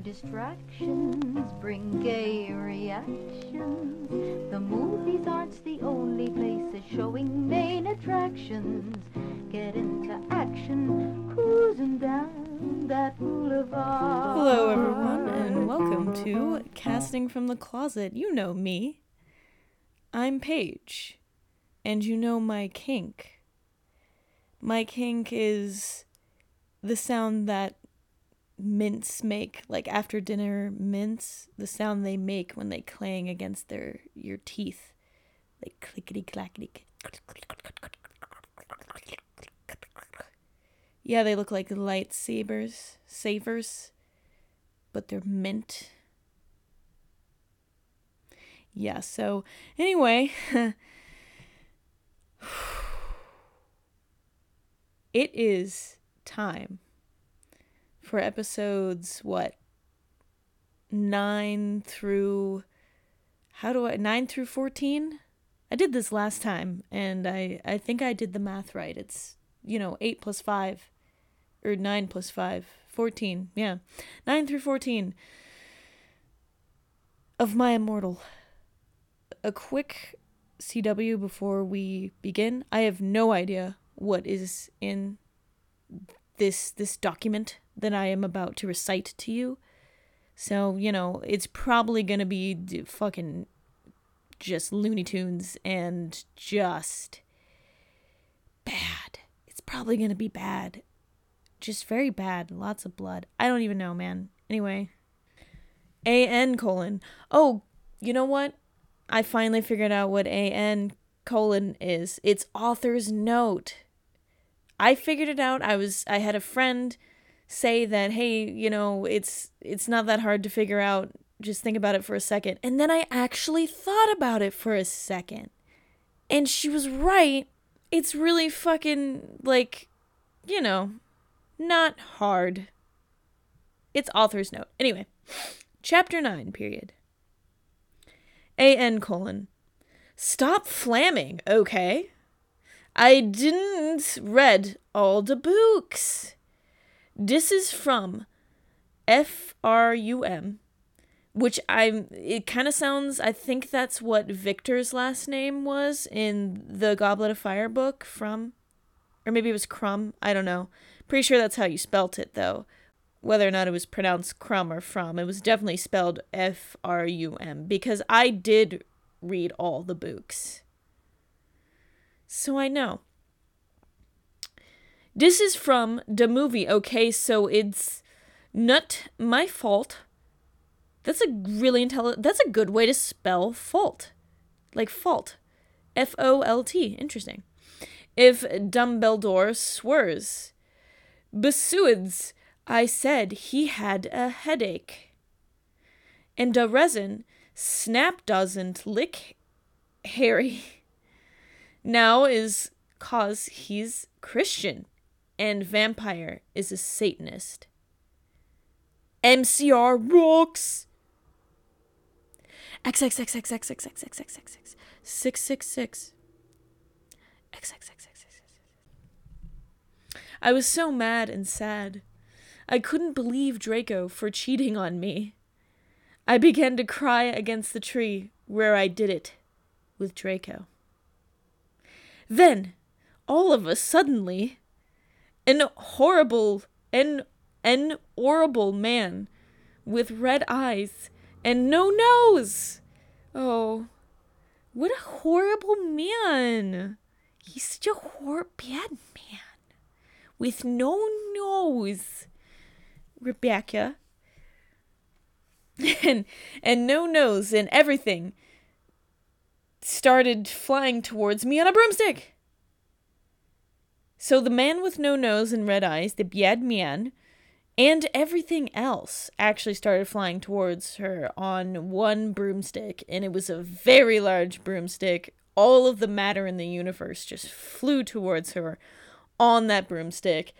distractions, bring gay reactions. The movies aren't the only places showing main attractions. Get into action, cruising down that boulevard. Hello, everyone, and welcome to Casting from the Closet. You know me. I'm Paige, and you know my kink. My kink is the sound that mints make, like after dinner mints, the sound they make when they clang against their your teeth, like clickety clackety. Yeah, they look like lightsabers, savers, but they're mint. Yeah, so anyway, it is time for episodes what 9 through how do I 9 through 14? I did this last time and I I think I did the math right. It's, you know, 8 plus 5 or 9 plus 5, 14. Yeah. 9 through 14 of My Immortal. A quick CW before we begin. I have no idea what is in this this document that I am about to recite to you. So, you know, it's probably going to be d- fucking just Looney Tunes and just bad. It's probably going to be bad. Just very bad. Lots of blood. I don't even know, man. Anyway, AN colon. Oh, you know what? I finally figured out what AN colon is. It's author's note. I figured it out. I was I had a friend say that hey, you know, it's it's not that hard to figure out. Just think about it for a second. And then I actually thought about it for a second. And she was right. It's really fucking like, you know, not hard. It's author's note. Anyway, chapter 9 period. AN colon. Stop flamming, okay? I didn't read all the books. This is from F R U M, which I'm. It kind of sounds. I think that's what Victor's last name was in the Goblet of Fire book. From, or maybe it was Crumb. I don't know. Pretty sure that's how you spelt it though. Whether or not it was pronounced Crumb or From, it was definitely spelled F R U M because I did read all the books. So I know. This is from the movie, okay? So it's not my fault. That's a really intelligent, that's a good way to spell fault. Like fault. F O L T. Interesting. If Dumbledore swears. Besides, I said he had a headache. And the resin, Snap doesn't lick Harry. Now is cause he's Christian and vampire is a Satanist. MCR rocks. XXXXXXXXXXX six six six. I was so mad and sad. I couldn't believe Draco for cheating on me. I began to cry against the tree where I did it with Draco. Then, all of a suddenly, an horrible, an, an horrible man with red eyes and no nose. Oh, what a horrible man. He's such a hor- bad man with no nose. Rebecca. and and no nose and everything started flying towards me on a broomstick. So the man with no nose and red eyes, the Biad Mian, and everything else actually started flying towards her on one broomstick, and it was a very large broomstick. All of the matter in the universe just flew towards her on that broomstick.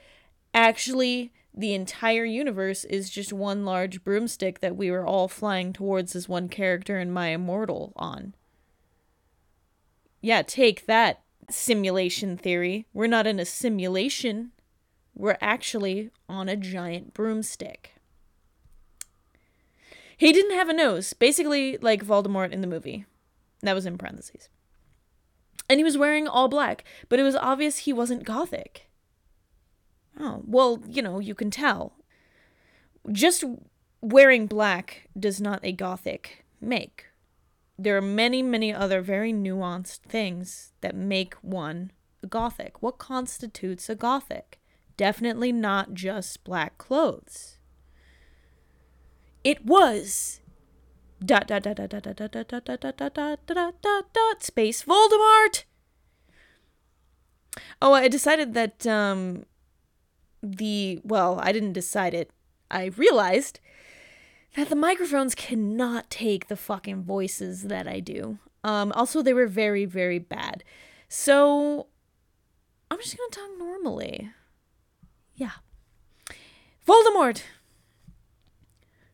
Actually, the entire universe is just one large broomstick that we were all flying towards as one character in My Immortal on. Yeah, take that, simulation theory. We're not in a simulation, we're actually on a giant broomstick. He didn't have a nose, basically like Voldemort in the movie. That was in parentheses. And he was wearing all black, but it was obvious he wasn't gothic. Oh, well, you know, you can tell. Just wearing black does not a gothic make. There are many, many other very nuanced things that make one a gothic. What constitutes a gothic? Definitely not just black clothes. It was dot dot dot dot dot dot dot dot dot dot dot dot dot space Voldemort. Oh, I decided that um the well, I didn't decide it. I realized that the microphones cannot take the fucking voices that I do. Um also they were very very bad. So I'm just going to talk normally. Yeah. Voldemort.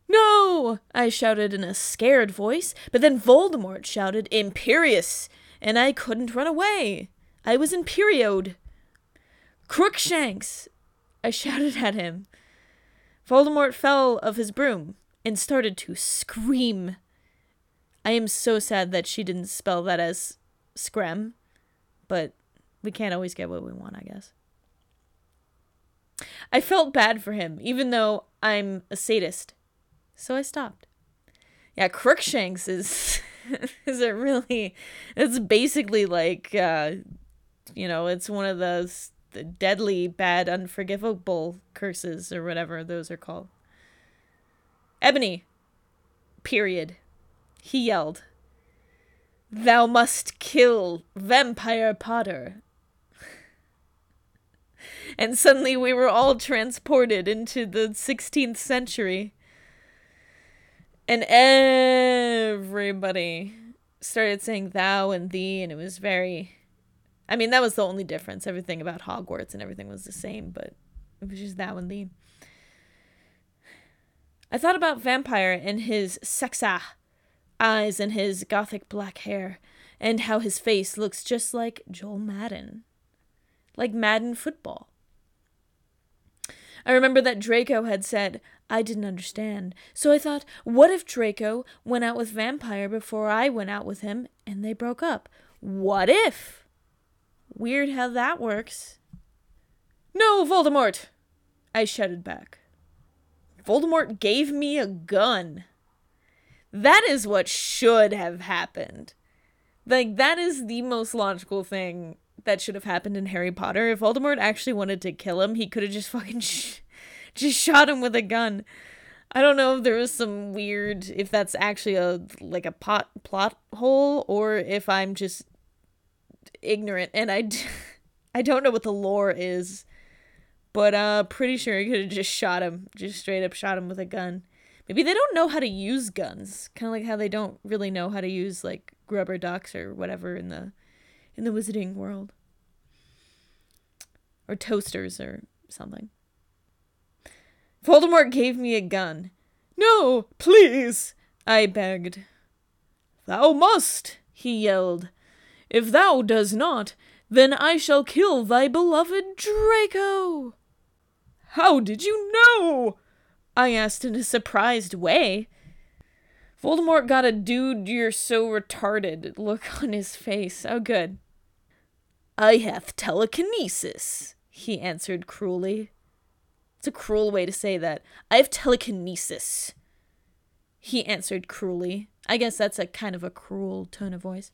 No! I shouted in a scared voice, but then Voldemort shouted Imperious, and I couldn't run away. I was imperioed. Crookshanks! I shouted at him. Voldemort fell of his broom and started to scream. I am so sad that she didn't spell that as screm, but we can't always get what we want, I guess. I felt bad for him, even though I'm a sadist. So I stopped. Yeah, Crookshanks is is a really it's basically like uh you know, it's one of those deadly, bad, unforgivable curses or whatever those are called. Ebony. Period. He yelled. Thou must kill Vampire Potter. and suddenly we were all transported into the 16th century. And everybody started saying thou and thee, and it was very. I mean, that was the only difference. Everything about Hogwarts and everything was the same, but it was just thou and thee. I thought about Vampire and his sexa eyes and his gothic black hair, and how his face looks just like Joel Madden. Like Madden football. I remember that Draco had said, I didn't understand. So I thought, what if Draco went out with Vampire before I went out with him and they broke up? What if? Weird how that works. No, Voldemort! I shouted back. Voldemort gave me a gun. That is what should have happened. Like, that is the most logical thing that should have happened in Harry Potter. If Voldemort actually wanted to kill him, he could have just fucking sh- just shot him with a gun. I don't know if there was some weird if that's actually a like a pot plot hole or if I'm just ignorant and I d- I don't know what the lore is. But uh pretty sure he could have just shot him, just straight up shot him with a gun. Maybe they don't know how to use guns. Kind of like how they don't really know how to use like rubber ducks or whatever in the in the wizarding world. Or toasters or something. Voldemort gave me a gun. No, please, I begged. Thou must, he yelled. If thou does not, then I shall kill thy beloved Draco. How did you know? I asked in a surprised way. Voldemort got a dude, you're so retarded look on his face. Oh, good. I have telekinesis, he answered cruelly. It's a cruel way to say that. I have telekinesis, he answered cruelly. I guess that's a kind of a cruel tone of voice.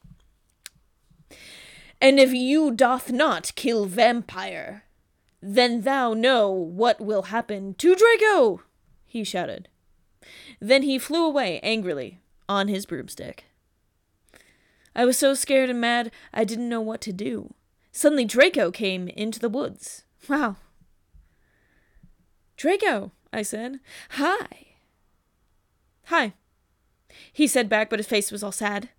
And if you doth not kill vampire, then thou know what will happen to Draco, he shouted. Then he flew away angrily on his broomstick. I was so scared and mad I didn't know what to do. Suddenly Draco came into the woods. Wow. Draco, I said. Hi. Hi. He said back, but his face was all sad.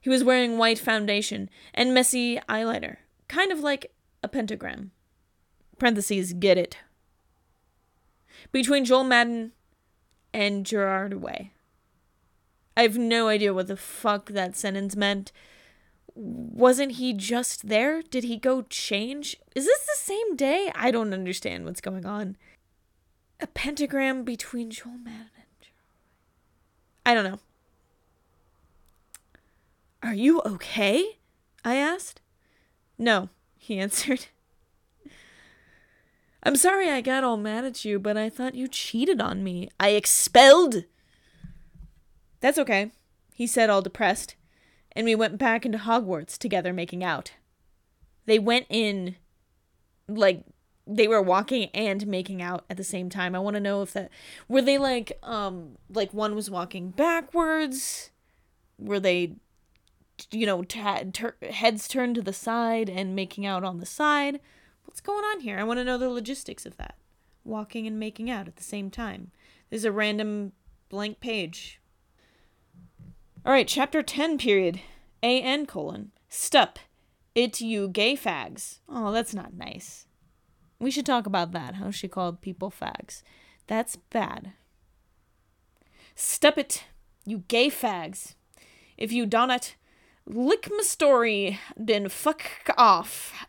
He was wearing white foundation and messy eyeliner, kind of like a pentagram. Parentheses, get it. Between Joel Madden and Gerard Way. I have no idea what the fuck that sentence meant. Wasn't he just there? Did he go change? Is this the same day? I don't understand what's going on. A pentagram between Joel Madden and Gerard I don't know. Are you okay? I asked. No, he answered. I'm sorry I got all mad at you, but I thought you cheated on me. I expelled. That's okay, he said, all depressed, and we went back into Hogwarts together making out. They went in like they were walking and making out at the same time. I want to know if that were they like um like one was walking backwards, were they you know t- ter- heads turned to the side and making out on the side? What's going on here? I want to know the logistics of that. Walking and making out at the same time. There's a random blank page. All right, chapter 10 period. AN colon. Stup. It you gay fags. Oh, that's not nice. We should talk about that, how she called people fags. That's bad. Step it, you gay fags. If you done it, lick my story, then fuck off.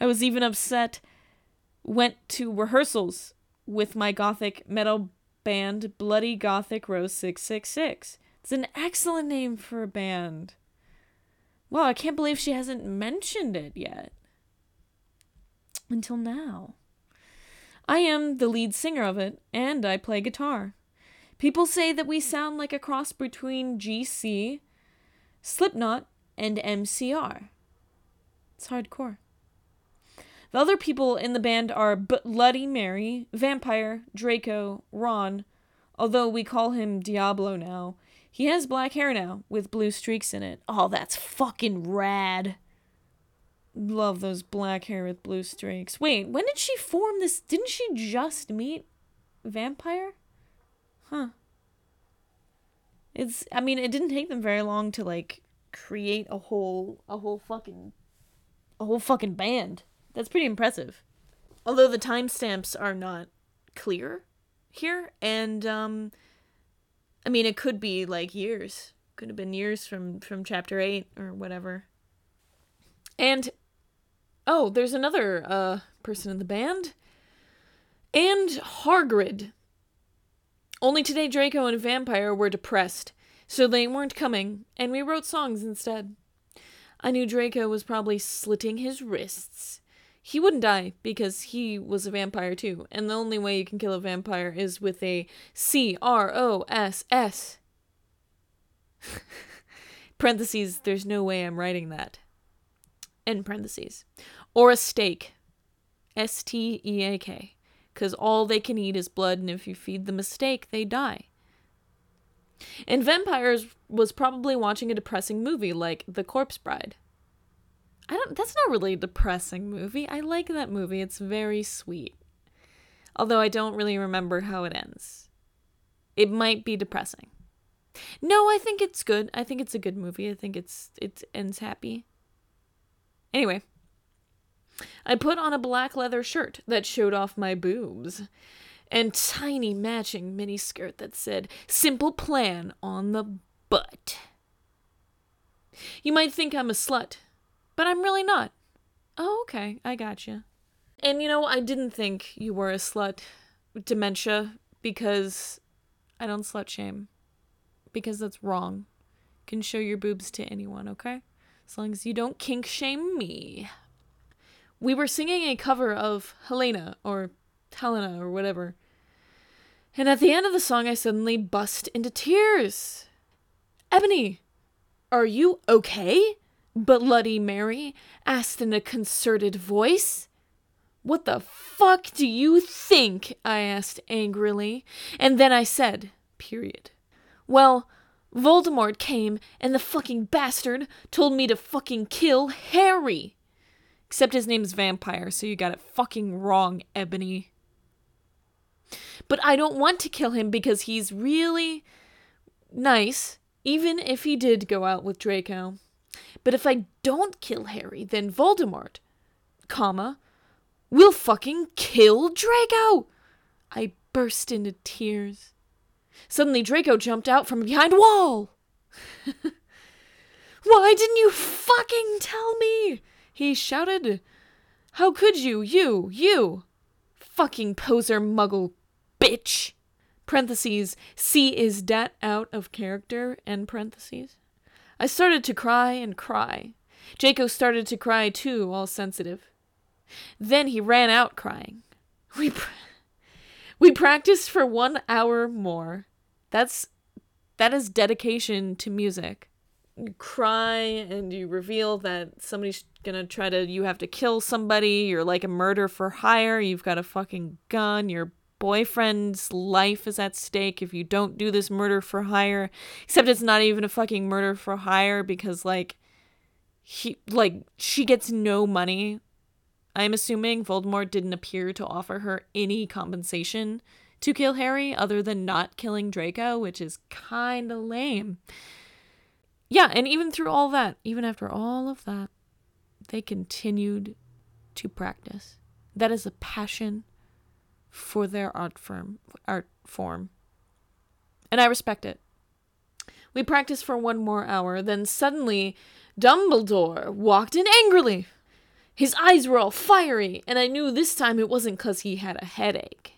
I was even upset. Went to rehearsals with my gothic metal band Bloody Gothic Rose 666. It's an excellent name for a band. Wow, I can't believe she hasn't mentioned it yet. Until now. I am the lead singer of it, and I play guitar. People say that we sound like a cross between GC, Slipknot, and MCR. It's hardcore. The other people in the band are Bloody Mary, Vampire, Draco, Ron, although we call him Diablo now. He has black hair now, with blue streaks in it. Oh, that's fucking rad. Love those black hair with blue streaks. Wait, when did she form this? Didn't she just meet Vampire? Huh. It's I mean, it didn't take them very long to like create a whole a whole fucking a whole fucking band. That's pretty impressive. Although the timestamps are not clear here and um I mean, it could be like years. Could have been years from from chapter 8 or whatever. And Oh, there's another uh, person in the band. And Hargrid. Only today Draco and Vampire were depressed, so they weren't coming, and we wrote songs instead. I knew Draco was probably slitting his wrists. He wouldn't die because he was a vampire too, and the only way you can kill a vampire is with a C R O S S. Parentheses, there's no way I'm writing that. End parentheses or a steak. S T E A K. Because all they can eat is blood, and if you feed them a steak, they die. And Vampires was probably watching a depressing movie like The Corpse Bride. I don't that's not really a depressing movie. I like that movie. It's very sweet. Although I don't really remember how it ends. It might be depressing. No, I think it's good. I think it's a good movie. I think it's it ends happy. Anyway, I put on a black leather shirt that showed off my boobs, and tiny matching mini skirt that said Simple Plan on the butt. You might think I'm a slut, but I'm really not. Oh, okay, I gotcha. And you know, I didn't think you were a slut, dementia, because I don't slut shame. Because that's wrong. Can show your boobs to anyone, okay? As long as you don't kink shame me we were singing a cover of Helena or Helena or whatever. And at the end of the song, I suddenly bust into tears. Ebony, are you okay? Bloody Mary asked in a concerted voice. What the fuck do you think? I asked angrily. And then I said, period. Well, Voldemort came and the fucking bastard told me to fucking kill Harry. Except his name's Vampire, so you got it fucking wrong, Ebony. But I don't want to kill him because he's really nice, even if he did go out with Draco. But if I don't kill Harry, then Voldemort, comma, will fucking kill Draco! I burst into tears. Suddenly, Draco jumped out from behind a wall. Why didn't you fucking tell me? He shouted. How could you, you, you? Fucking poser muggle bitch. Parentheses, C is dat out of character, end parentheses. I started to cry and cry. Jaco started to cry too, all sensitive. Then he ran out crying. We pr- we practiced for 1 hour more. That's that is dedication to music. You cry and you reveal that somebody's going to try to you have to kill somebody, you're like a murder for hire, you've got a fucking gun, you're boyfriend's life is at stake if you don't do this murder for hire. Except it's not even a fucking murder for hire because like he like she gets no money. I'm assuming Voldemort didn't appear to offer her any compensation to kill Harry other than not killing Draco, which is kind of lame. Yeah, and even through all that, even after all of that, they continued to practice. That is a passion for their art form art form. And I respect it. We practiced for one more hour, then suddenly Dumbledore walked in angrily. His eyes were all fiery, and I knew this time it wasn't 'cause he had a headache.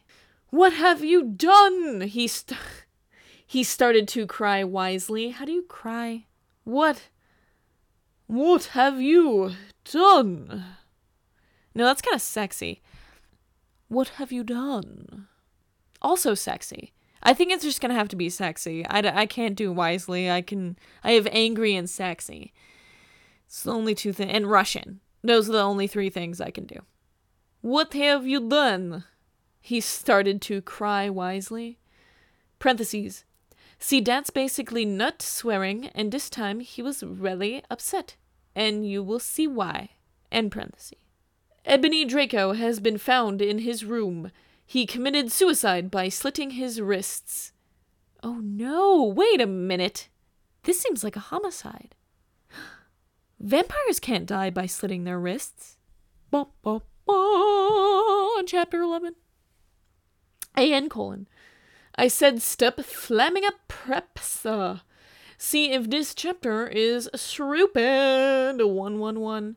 What have you done? He st- he started to cry wisely. How do you cry? What? What have you done? No, that's kind of sexy. What have you done? Also sexy. I think it's just gonna have to be sexy. I, d- I can't do wisely. I can. I have angry and sexy. It's the only two things. And Russian. Those are the only three things I can do. What have you done? He started to cry wisely. Parentheses. See, Dad's basically not swearing, and this time he was really upset. And you will see why. End parentheses. Ebony Draco has been found in his room. He committed suicide by slitting his wrists. Oh no, wait a minute. This seems like a homicide. Vampires can't die by slitting their wrists. Bah, bah, bah, chapter 11. A.N. colon. I said step flaming up prepsa. Uh, see if this chapter is strooped. 111.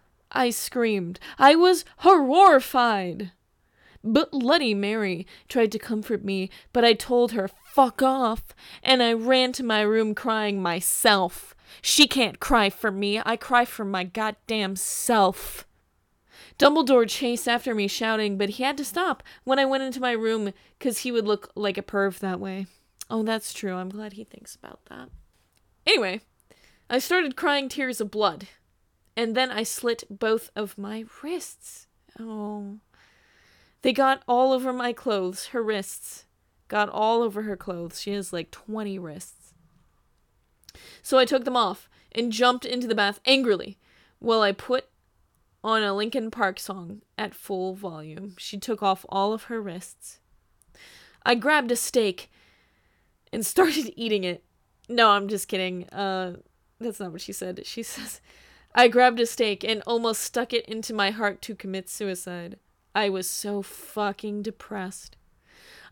I screamed. I was horrified. But Bloody Mary tried to comfort me, but I told her, fuck off, and I ran to my room crying myself. She can't cry for me, I cry for my goddamn self. Dumbledore chased after me shouting, but he had to stop when I went into my room because he would look like a perv that way. Oh, that's true. I'm glad he thinks about that. Anyway, I started crying tears of blood and then I slit both of my wrists. Oh. They got all over my clothes, her wrists. Got all over her clothes. She has like 20 wrists. So I took them off and jumped into the bath angrily while I put on a Linkin Park song at full volume. She took off all of her wrists. I grabbed a steak and started eating it. No, I'm just kidding. Uh that's not what she said. She says I grabbed a stake and almost stuck it into my heart to commit suicide. I was so fucking depressed.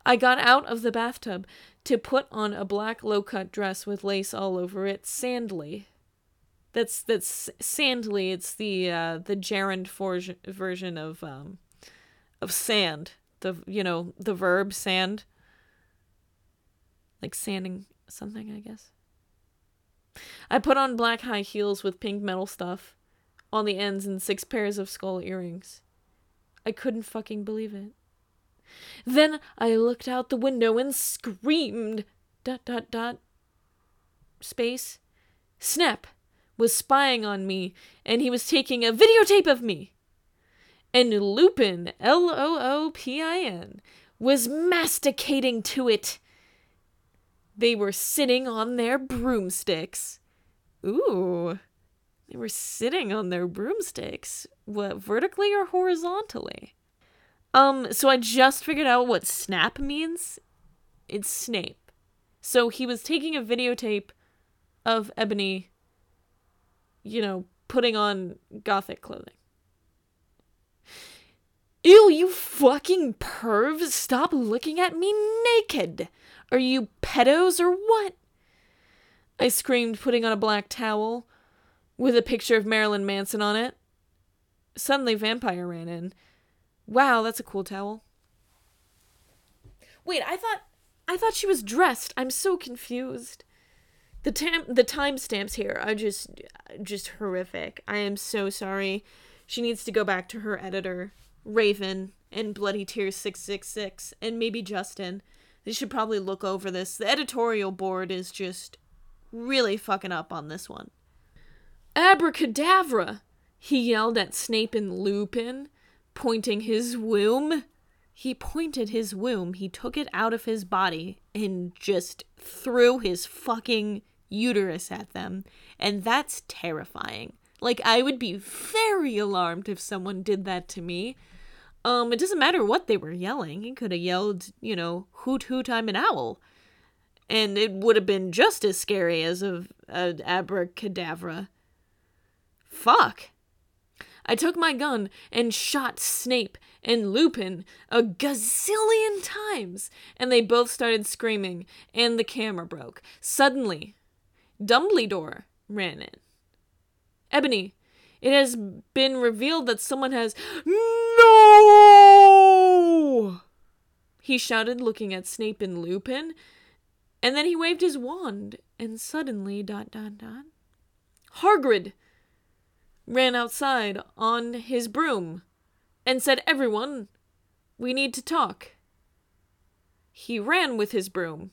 I got out of the bathtub to put on a black low-cut dress with lace all over it, sandly. That's that's sandly. It's the uh, the gerund for- version of um, of sand. The you know the verb sand. Like sanding something, I guess. I put on black high heels with pink metal stuff on the ends and six pairs of skull earrings. I couldn't fucking believe it. Then I looked out the window and screamed. Dot dot dot. Space. Snap was spying on me and he was taking a videotape of me. And Lupin, L O O P I N, was masticating to it. They were sitting on their broomsticks. Ooh, they were sitting on their broomsticks. What, vertically or horizontally? Um, so I just figured out what snap means. It's Snape. So he was taking a videotape of Ebony, you know, putting on gothic clothing. Ew, you fucking pervs! Stop looking at me naked! Are you pedos or what? I screamed, putting on a black towel with a picture of Marilyn Manson on it. Suddenly, Vampire ran in. Wow, that's a cool towel. Wait, I thought I thought she was dressed. I'm so confused. The tam the timestamps here are just just horrific. I am so sorry. She needs to go back to her editor, Raven, and Bloody Tears 666, and maybe Justin. They should probably look over this. The editorial board is just really fucking up on this one. Abracadabra! He yelled at Snape and Lupin, pointing his womb. He pointed his womb, he took it out of his body, and just threw his fucking uterus at them. And that's terrifying. Like, I would be very alarmed if someone did that to me. Um, it doesn't matter what they were yelling. He could have yelled, you know, hoot hoot, I'm an owl. And it would have been just as scary as a, a abracadabra. Fuck. I took my gun and shot Snape and Lupin a gazillion times, and they both started screaming, and the camera broke. Suddenly, Dumbledore ran in. Ebony, it has been revealed that someone has. No! He shouted, looking at Snape and Lupin, and then he waved his wand, and suddenly, dot dot dot, Hagrid ran outside on his broom and said, Everyone, we need to talk. He ran with his broom.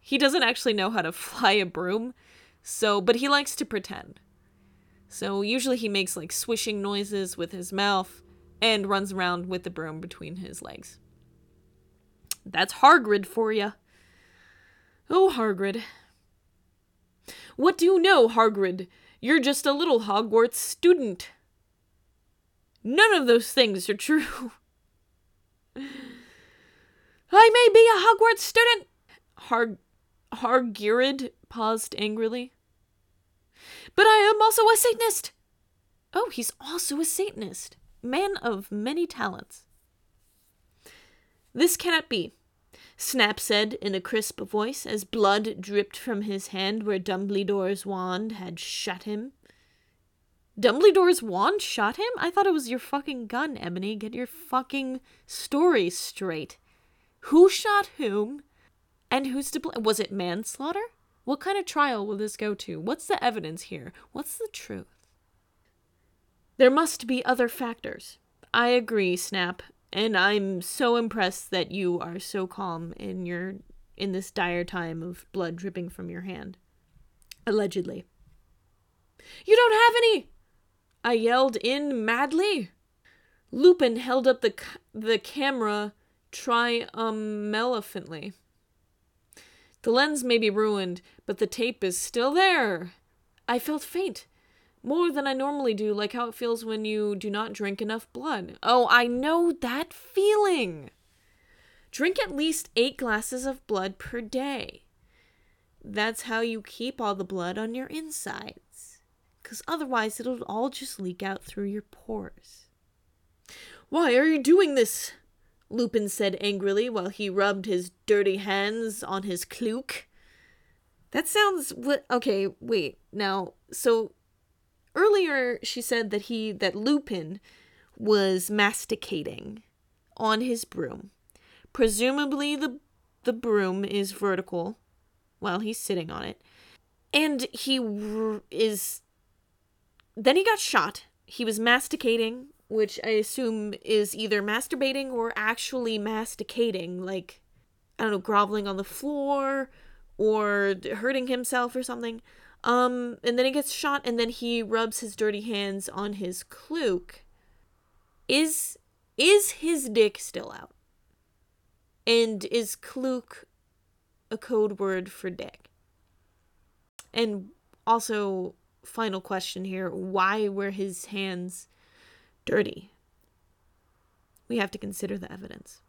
He doesn't actually know how to fly a broom, so, but he likes to pretend. So, usually he makes like swishing noises with his mouth and runs around with the broom between his legs. That's Hagrid for you. Oh, Hagrid. What do you know, Hagrid? You're just a little Hogwarts student. None of those things are true. I may be a Hogwarts student. Har Hargirid paused angrily. But I am also a Satanist. Oh, he's also a Satanist. Man of many talents. This cannot be, Snap said in a crisp voice as blood dripped from his hand where Dumbledore's wand had shot him. Dumbledore's wand shot him? I thought it was your fucking gun, Ebony. Get your fucking story straight. Who shot whom? And who's to blame? Was it manslaughter? What kind of trial will this go to? What's the evidence here? What's the truth? There must be other factors. I agree, Snap, and I'm so impressed that you are so calm in your in this dire time of blood dripping from your hand. Allegedly. You don't have any! I yelled in madly. Lupin held up the c- the camera triumphantly. The lens may be ruined, but the tape is still there. I felt faint, more than I normally do, like how it feels when you do not drink enough blood. Oh, I know that feeling. Drink at least eight glasses of blood per day. That's how you keep all the blood on your insides. Because otherwise, it'll all just leak out through your pores. Why are you doing this? Lupin said angrily while he rubbed his dirty hands on his cloak. That sounds what okay, wait. Now, so earlier she said that he that Lupin was masticating on his broom. Presumably the the broom is vertical while he's sitting on it. And he is then he got shot. He was masticating which I assume is either masturbating or actually masticating, like, I don't know, groveling on the floor or hurting himself or something. Um, and then he gets shot, and then he rubs his dirty hands on his cluke. Is is his dick still out? And is cluke a code word for dick? And also, final question here: Why were his hands dirty? We have to consider the evidence.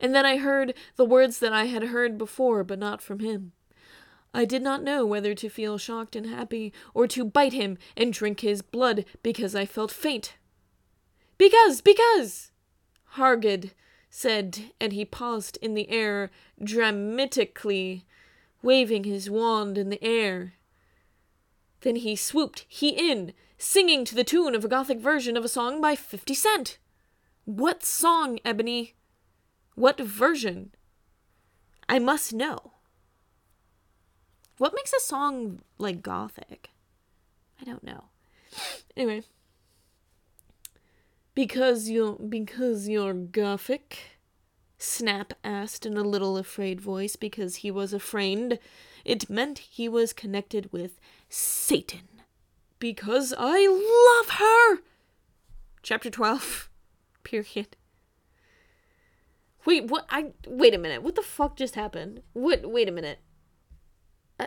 And then I heard the words that I had heard before, but not from him. I did not know whether to feel shocked and happy, or to bite him and drink his blood because I felt faint. Because, because, Hargid said, and he paused in the air dramatically, waving his wand in the air. Then he swooped he in, singing to the tune of a gothic version of a song by Fifty Cent. What song, Ebony? What version? I must know. What makes a song like gothic? I don't know. Anyway. Because you're because you're gothic? Snap asked in a little afraid voice because he was afraid. It meant he was connected with Satan. Because I love her! Chapter 12. Period. Wait, what? I. Wait a minute. What the fuck just happened? What? Wait a minute. Uh,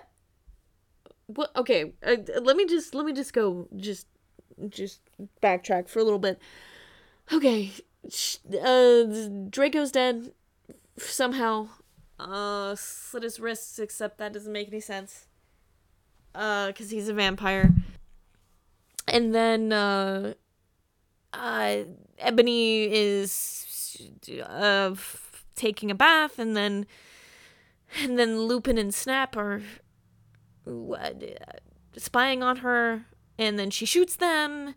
what? Okay. Uh, let me just. Let me just go. Just. Just backtrack for a little bit. Okay. Uh, Draco's dead. Somehow. Uh, slit his wrists, except that doesn't make any sense. Uh, because he's a vampire. And then, uh, uh, Ebony is of taking a bath and then and then Lupin and Snap are uh, spying on her and then she shoots them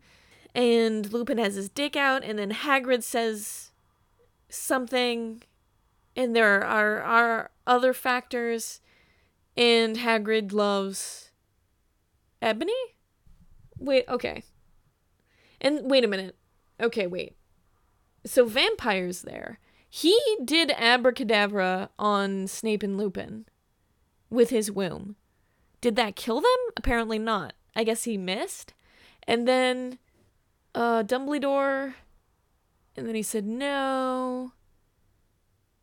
and Lupin has his dick out and then Hagrid says something and there are are other factors and Hagrid loves Ebony? Wait, okay. And wait a minute. Okay, wait so vampires there. He did abracadabra on Snape and Lupin with his womb. Did that kill them? Apparently not. I guess he missed. And then uh Dumbledore and then he said no.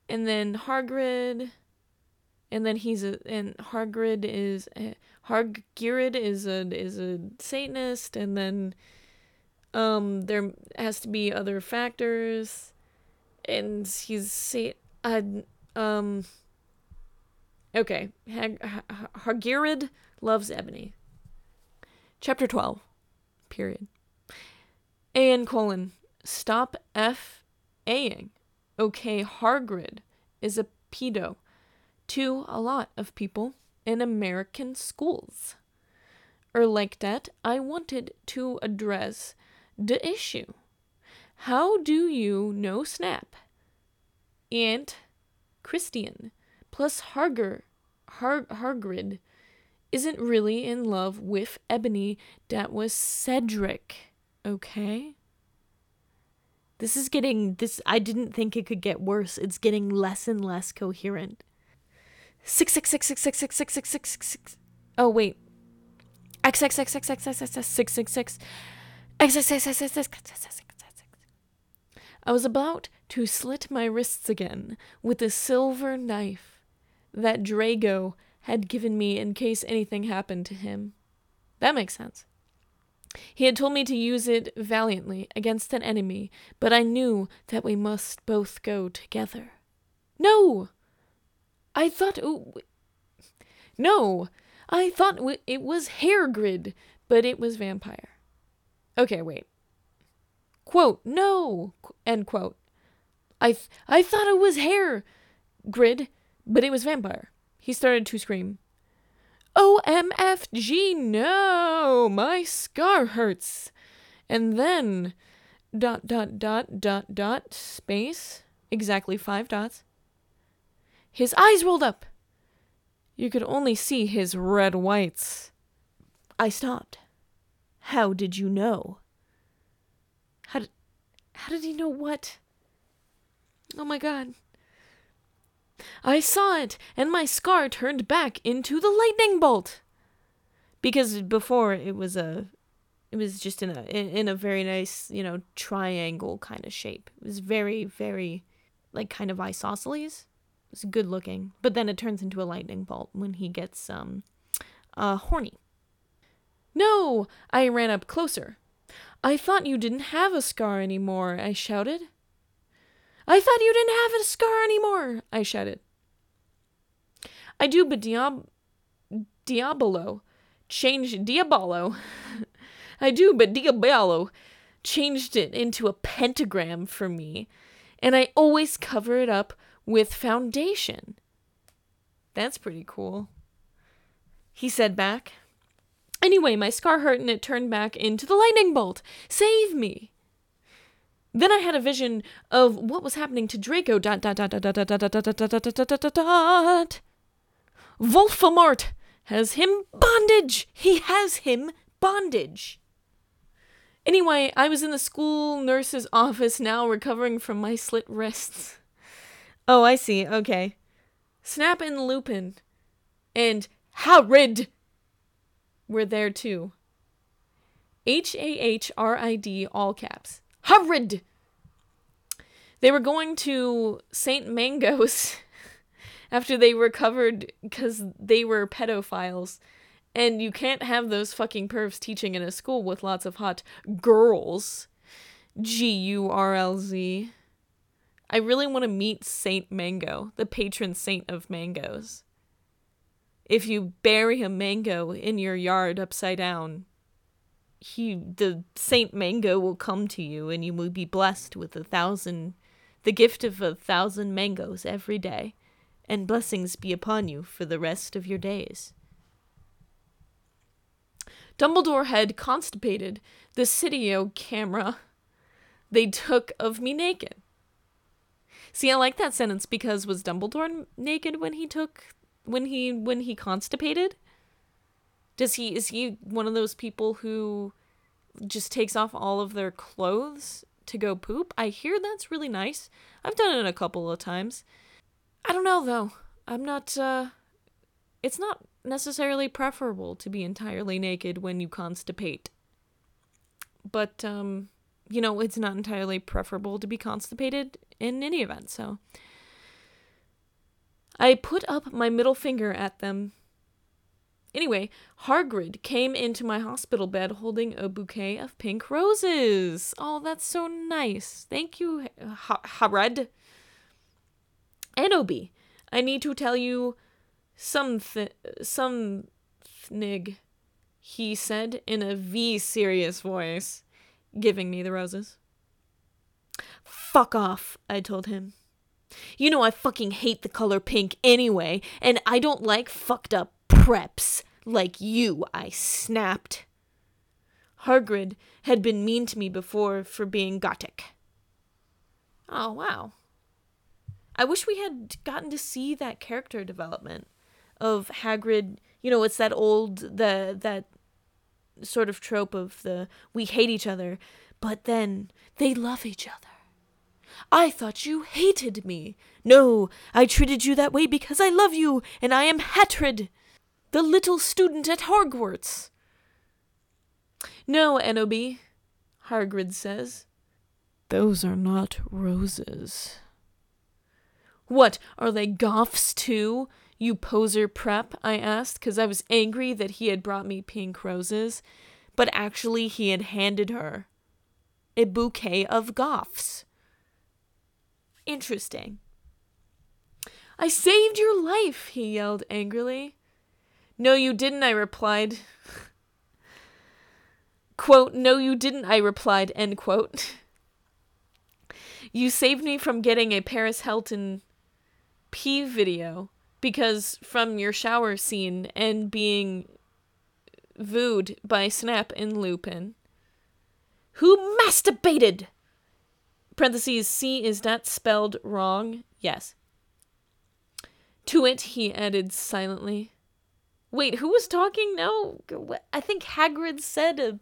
And then Hargrid and then he's a and Hargrid is Hargirid is a is a Satanist and then um, there has to be other factors, and he's say, uh, um. Okay, Hag- Hargirid loves Ebony. Chapter twelve, period. A and colon stop f aing. Okay, Hargrid is a pedo to a lot of people in American schools. Or like that, I wanted to address the issue. How do you know Snap? And Christian plus Harger, Har, Hargrid isn't really in love with Ebony. That was Cedric. Okay? This is getting this I didn't think it could get worse. It's getting less and less coherent. Six six six six six six six six six six. Oh wait. X X X X X X X six six six. I was about to slit my wrists again with the silver knife that Drago had given me in case anything happened to him. That makes sense. He had told me to use it valiantly against an enemy, but I knew that we must both go together. No! I thought. no! I thought it was Hairgrid, but it was vampire. Okay, wait. Quote, no, end quote. I, th- I thought it was hair grid, but it was vampire. He started to scream. OMFG, no, my scar hurts. And then, dot, dot, dot, dot, dot, space, exactly five dots. His eyes rolled up. You could only see his red whites. I stopped. How did you know? How did, how did he know what? Oh my god. I saw it, and my scar turned back into the lightning bolt. Because before it was a it was just in a in, in a very nice, you know, triangle kind of shape. It was very, very like kind of isosceles. Good looking. But then it turns into a lightning bolt when he gets um uh horny. No, I ran up closer. I thought you didn't have a scar anymore, I shouted. I thought you didn't have a scar anymore, I shouted. I do, but Diab- Diabolo changed Diabolo. I do, but Diabolo changed it into a pentagram for me, and I always cover it up with foundation. That's pretty cool. He said back. Anyway, my scar hurt and it turned back into the lightning bolt. Save me. Then I had a vision of what was happening to Draco. Dot dot dot dot dot dot dot dot dot dot dot dot dot. Voldemort has him bondage. He has him bondage. Anyway, I was in the school nurse's office now, recovering from my slit wrists. Oh, I see. Okay. Snap and Lupin and Hagrid were there too. H A H R I D, all caps. Hagrid! They were going to St. Mango's after they recovered because they were pedophiles. And you can't have those fucking pervs teaching in a school with lots of hot girls. G U R L Z. I really want to meet Saint Mango, the patron saint of mangoes. If you bury a mango in your yard upside down, he the Saint Mango will come to you and you will be blessed with a thousand the gift of a thousand mangoes every day, and blessings be upon you for the rest of your days. Dumbledore had constipated the Cidio camera they took of me naked. See, I like that sentence because was Dumbledore naked when he took when he when he constipated? Does he is he one of those people who just takes off all of their clothes to go poop? I hear that's really nice. I've done it a couple of times. I don't know though. I'm not uh it's not necessarily preferable to be entirely naked when you constipate. But um you know, it's not entirely preferable to be constipated in any event, so I put up my middle finger at them. Anyway, Hargrid came into my hospital bed holding a bouquet of pink roses. Oh, that's so nice. Thank you, ha- Harad. Enoby, I need to tell you some th- some thnig, he said in a V serious voice, giving me the roses. Fuck off, I told him. You know I fucking hate the color pink anyway, and I don't like fucked up preps like you, I snapped. Hargrid had been mean to me before for being gothic. Oh, wow. I wish we had gotten to see that character development of Hagrid. You know, it's that old the that sort of trope of the we hate each other, but then they love each other. I thought you hated me. No, I treated you that way because I love you, and I am Hatred, the little student at Hogwarts. No, Enoby, Hargrid says. Those are not roses. What, are they goths too? You poser prep, I asked, because I was angry that he had brought me pink roses, but actually he had handed her a bouquet of goths. Interesting. I saved your life, he yelled angrily. No, you didn't, I replied. quote, no, you didn't, I replied, end quote. You saved me from getting a Paris Hilton pee video because from your shower scene and being vooed by Snap and Lupin. Who masturbated? Parentheses, C, is that spelled wrong? Yes. To it, he added silently. Wait, who was talking now? I think Hagrid said a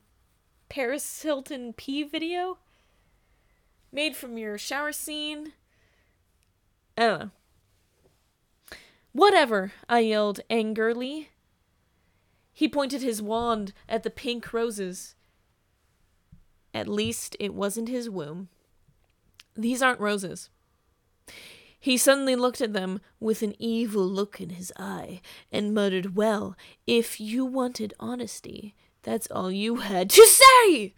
Paris Hilton P video? Made from your shower scene? I don't know. Whatever, I yelled angrily. He pointed his wand at the pink roses. At least it wasn't his womb. These aren't roses. He suddenly looked at them with an evil look in his eye and muttered, Well, if you wanted honesty, that's all you had to say!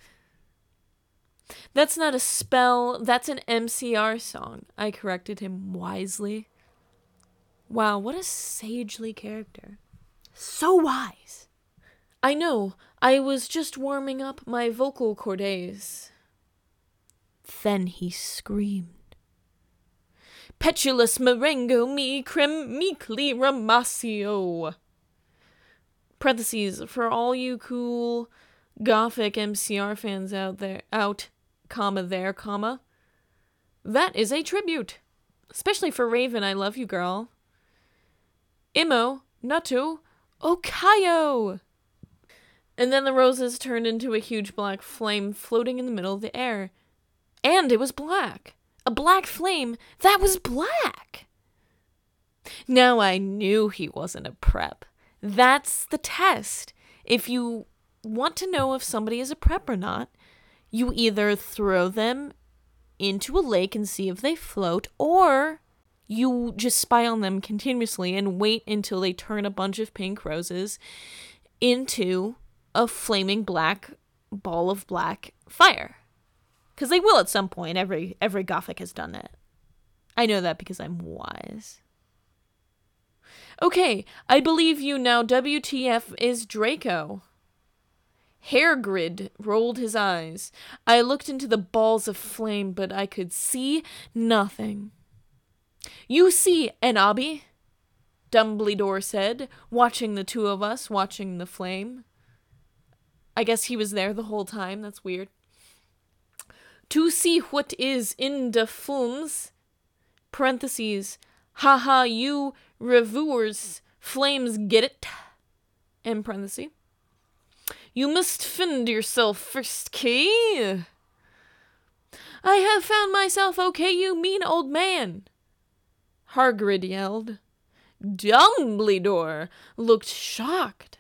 That's not a spell, that's an MCR song, I corrected him wisely. Wow, what a sagely character. So wise. I know, I was just warming up my vocal cordes. Then he screamed. Petulous merengo me crem meekly ramasio. Parentheses, for all you cool gothic MCR fans out there, out, comma, there, comma. That is a tribute. Especially for Raven, I love you, girl. Imo, Natu, Okayo! And then the roses turned into a huge black flame floating in the middle of the air. And it was black. A black flame that was black. Now I knew he wasn't a prep. That's the test. If you want to know if somebody is a prep or not, you either throw them into a lake and see if they float, or you just spy on them continuously and wait until they turn a bunch of pink roses into a flaming black ball of black fire. Because they will at some point. Every every gothic has done it. I know that because I'm wise. Okay, I believe you now. WTF is Draco. Hairgrid rolled his eyes. I looked into the balls of flame, but I could see nothing. You see, Enoby, Dumbledore said, watching the two of us, watching the flame. I guess he was there the whole time. That's weird. To see what is in the films, parentheses, haha, you reviewers, flames get it, in parentheses. You must find yourself first, key. I have found myself, okay, you mean old man. Hagrid yelled. Dumbledore looked shocked.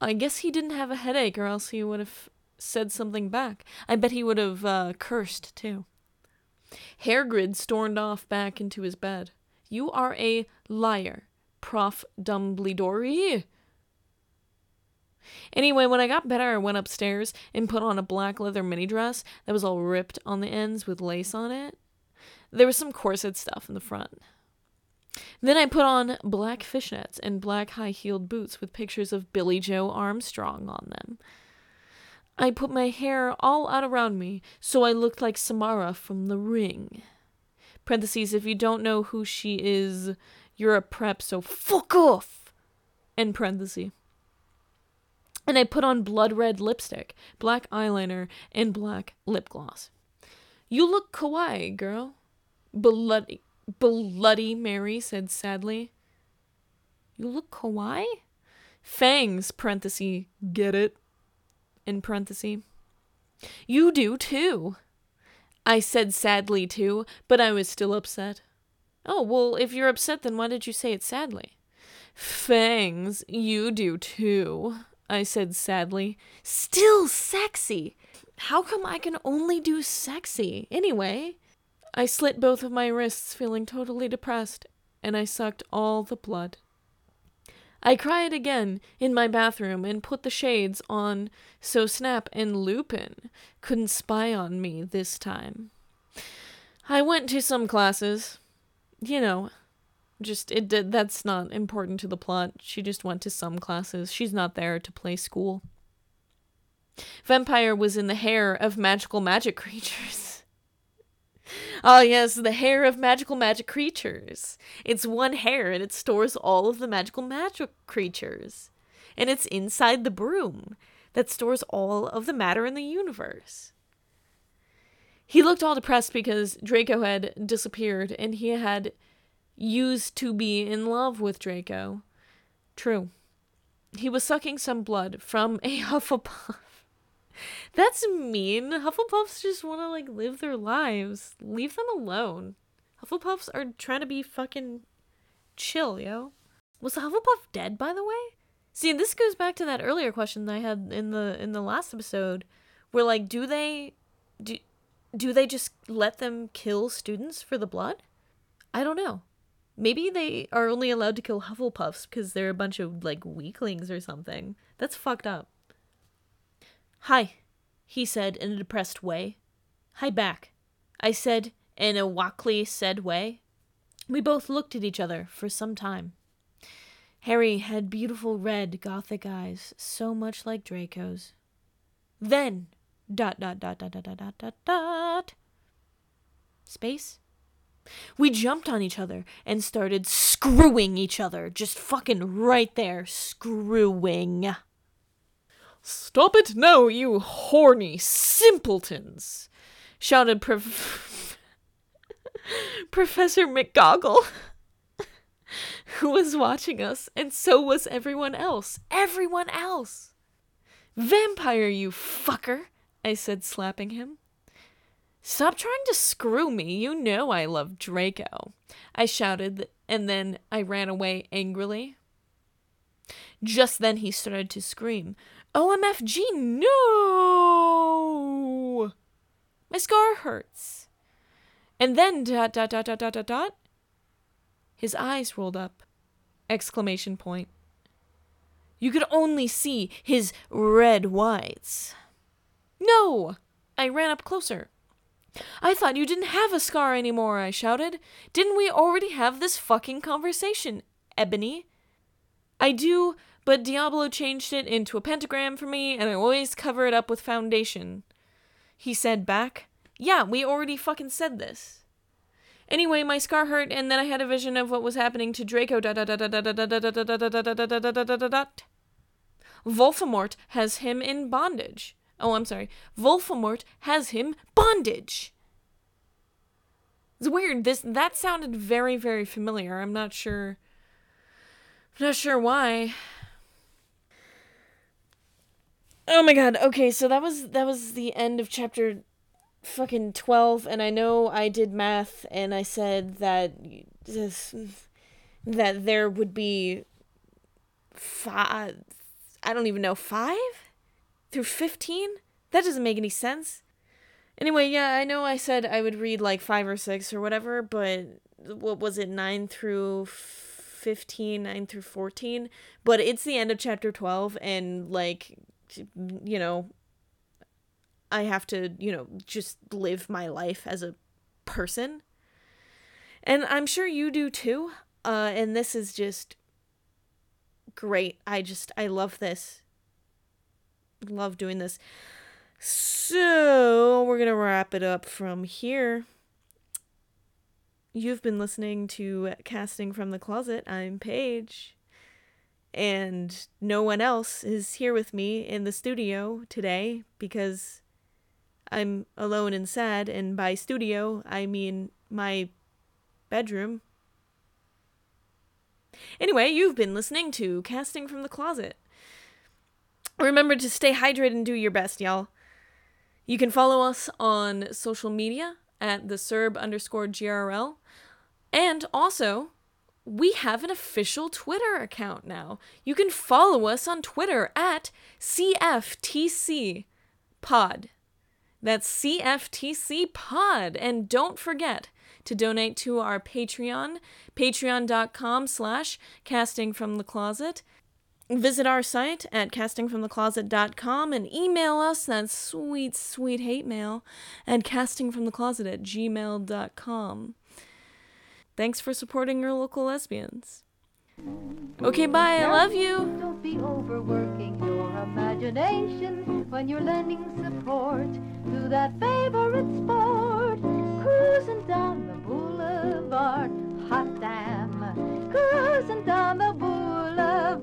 I guess he didn't have a headache, or else he would have said something back. I bet he would have uh, cursed, too. Hairgrid stormed off back into his bed. You are a liar, Prof. Dumbledore. Anyway, when I got better, I went upstairs and put on a black leather mini dress that was all ripped on the ends with lace on it. There was some corset stuff in the front. Then I put on black fishnets and black high heeled boots with pictures of Billie Joe Armstrong on them. I put my hair all out around me so I looked like Samara from The Ring. Parentheses, if you don't know who she is, you're a prep, so fuck off! End parenthesis. And I put on blood red lipstick, black eyeliner, and black lip gloss. You look kawaii, girl. Bloody, bloody Mary said sadly. You look kawaii? Fangs, parenthesis, get it? In parenthesis. You do too. I said sadly too, but I was still upset. Oh, well, if you're upset, then why did you say it sadly? Fangs, you do too, I said sadly. Still sexy. How come I can only do sexy? Anyway, I slit both of my wrists, feeling totally depressed, and I sucked all the blood. I cried again in my bathroom and put the shades on so Snap and Lupin couldn't spy on me this time. I went to some classes. You know, just it did that's not important to the plot. She just went to some classes. She's not there to play school. Vampire was in the hair of magical magic creatures. Ah, yes, the hair of magical magic creatures. It's one hair and it stores all of the magical magic creatures. And it's inside the broom that stores all of the matter in the universe. He looked all depressed because Draco had disappeared and he had used to be in love with Draco. True. He was sucking some blood from a Hufflepuff. That's mean. Hufflepuffs just want to like live their lives. Leave them alone. Hufflepuffs are trying to be fucking chill, yo. Was the Hufflepuff dead, by the way? See, this goes back to that earlier question I had in the in the last episode, where like, do they do do they just let them kill students for the blood? I don't know. Maybe they are only allowed to kill Hufflepuffs because they're a bunch of like weaklings or something. That's fucked up. Hi, he said in a depressed way. Hi back, I said in a wackly said way. We both looked at each other for some time. Harry had beautiful red gothic eyes, so much like Draco's. Then, dot dot dot dot dot dot dot dot. Space? We jumped on each other and started screwing each other, just fucking right there, screwing. Stop it No, you horny simpletons! shouted Prof- Professor McGoggle, who was watching us, and so was everyone else. Everyone else! Vampire, you fucker! I said, slapping him. Stop trying to screw me. You know I love Draco. I shouted, and then I ran away angrily. Just then he started to scream, OMFG, no! My scar hurts. And then dot dot dot dot dot dot dot. His eyes rolled up. Exclamation point. You could only see his red whites. No! I ran up closer. I thought you didn't have a scar anymore, I shouted. Didn't we already have this fucking conversation, Ebony? I do, but Diablo changed it into a pentagram for me, and I always cover it up with foundation. He said back, Yeah, we already fucking said this. Anyway, my scar hurt, and then I had a vision of what was happening to Draco. Voldemort has him in bondage. Oh, I'm sorry. Voldemort has him bondage. It's weird. This that sounded very, very familiar. I'm not sure. I'm not sure why. Oh my god. Okay, so that was that was the end of chapter fucking 12 and I know I did math and I said that this that there would be five I don't even know 5 through 15? That doesn't make any sense. Anyway, yeah, I know I said I would read like 5 or 6 or whatever, but what was it 9 through 15, 9 through 14? But it's the end of chapter 12 and like you know I have to, you know, just live my life as a person. And I'm sure you do too. Uh, and this is just great. I just, I love this. Love doing this. So, we're going to wrap it up from here. You've been listening to Casting from the Closet. I'm Paige. And no one else is here with me in the studio today because I'm alone and sad. And by studio, I mean my bedroom. Anyway, you've been listening to Casting from the Closet. Remember to stay hydrated and do your best, y'all. You can follow us on social media at the Serb underscore GRL. And also, we have an official Twitter account now. You can follow us on Twitter at CFTC Pod. That's CFTC Pod. And don't forget to donate to our Patreon, patreon.com slash casting from the closet. Visit our site at castingfromthecloset.com and email us that sweet, sweet hate mail at castingfromthecloset at gmail.com. Thanks for supporting your local lesbians. Okay, bye. I love you. Don't be overworking your imagination when you're lending support to that favorite sport. Cruising down the boulevard, hot damn. Cruising down the boulevard.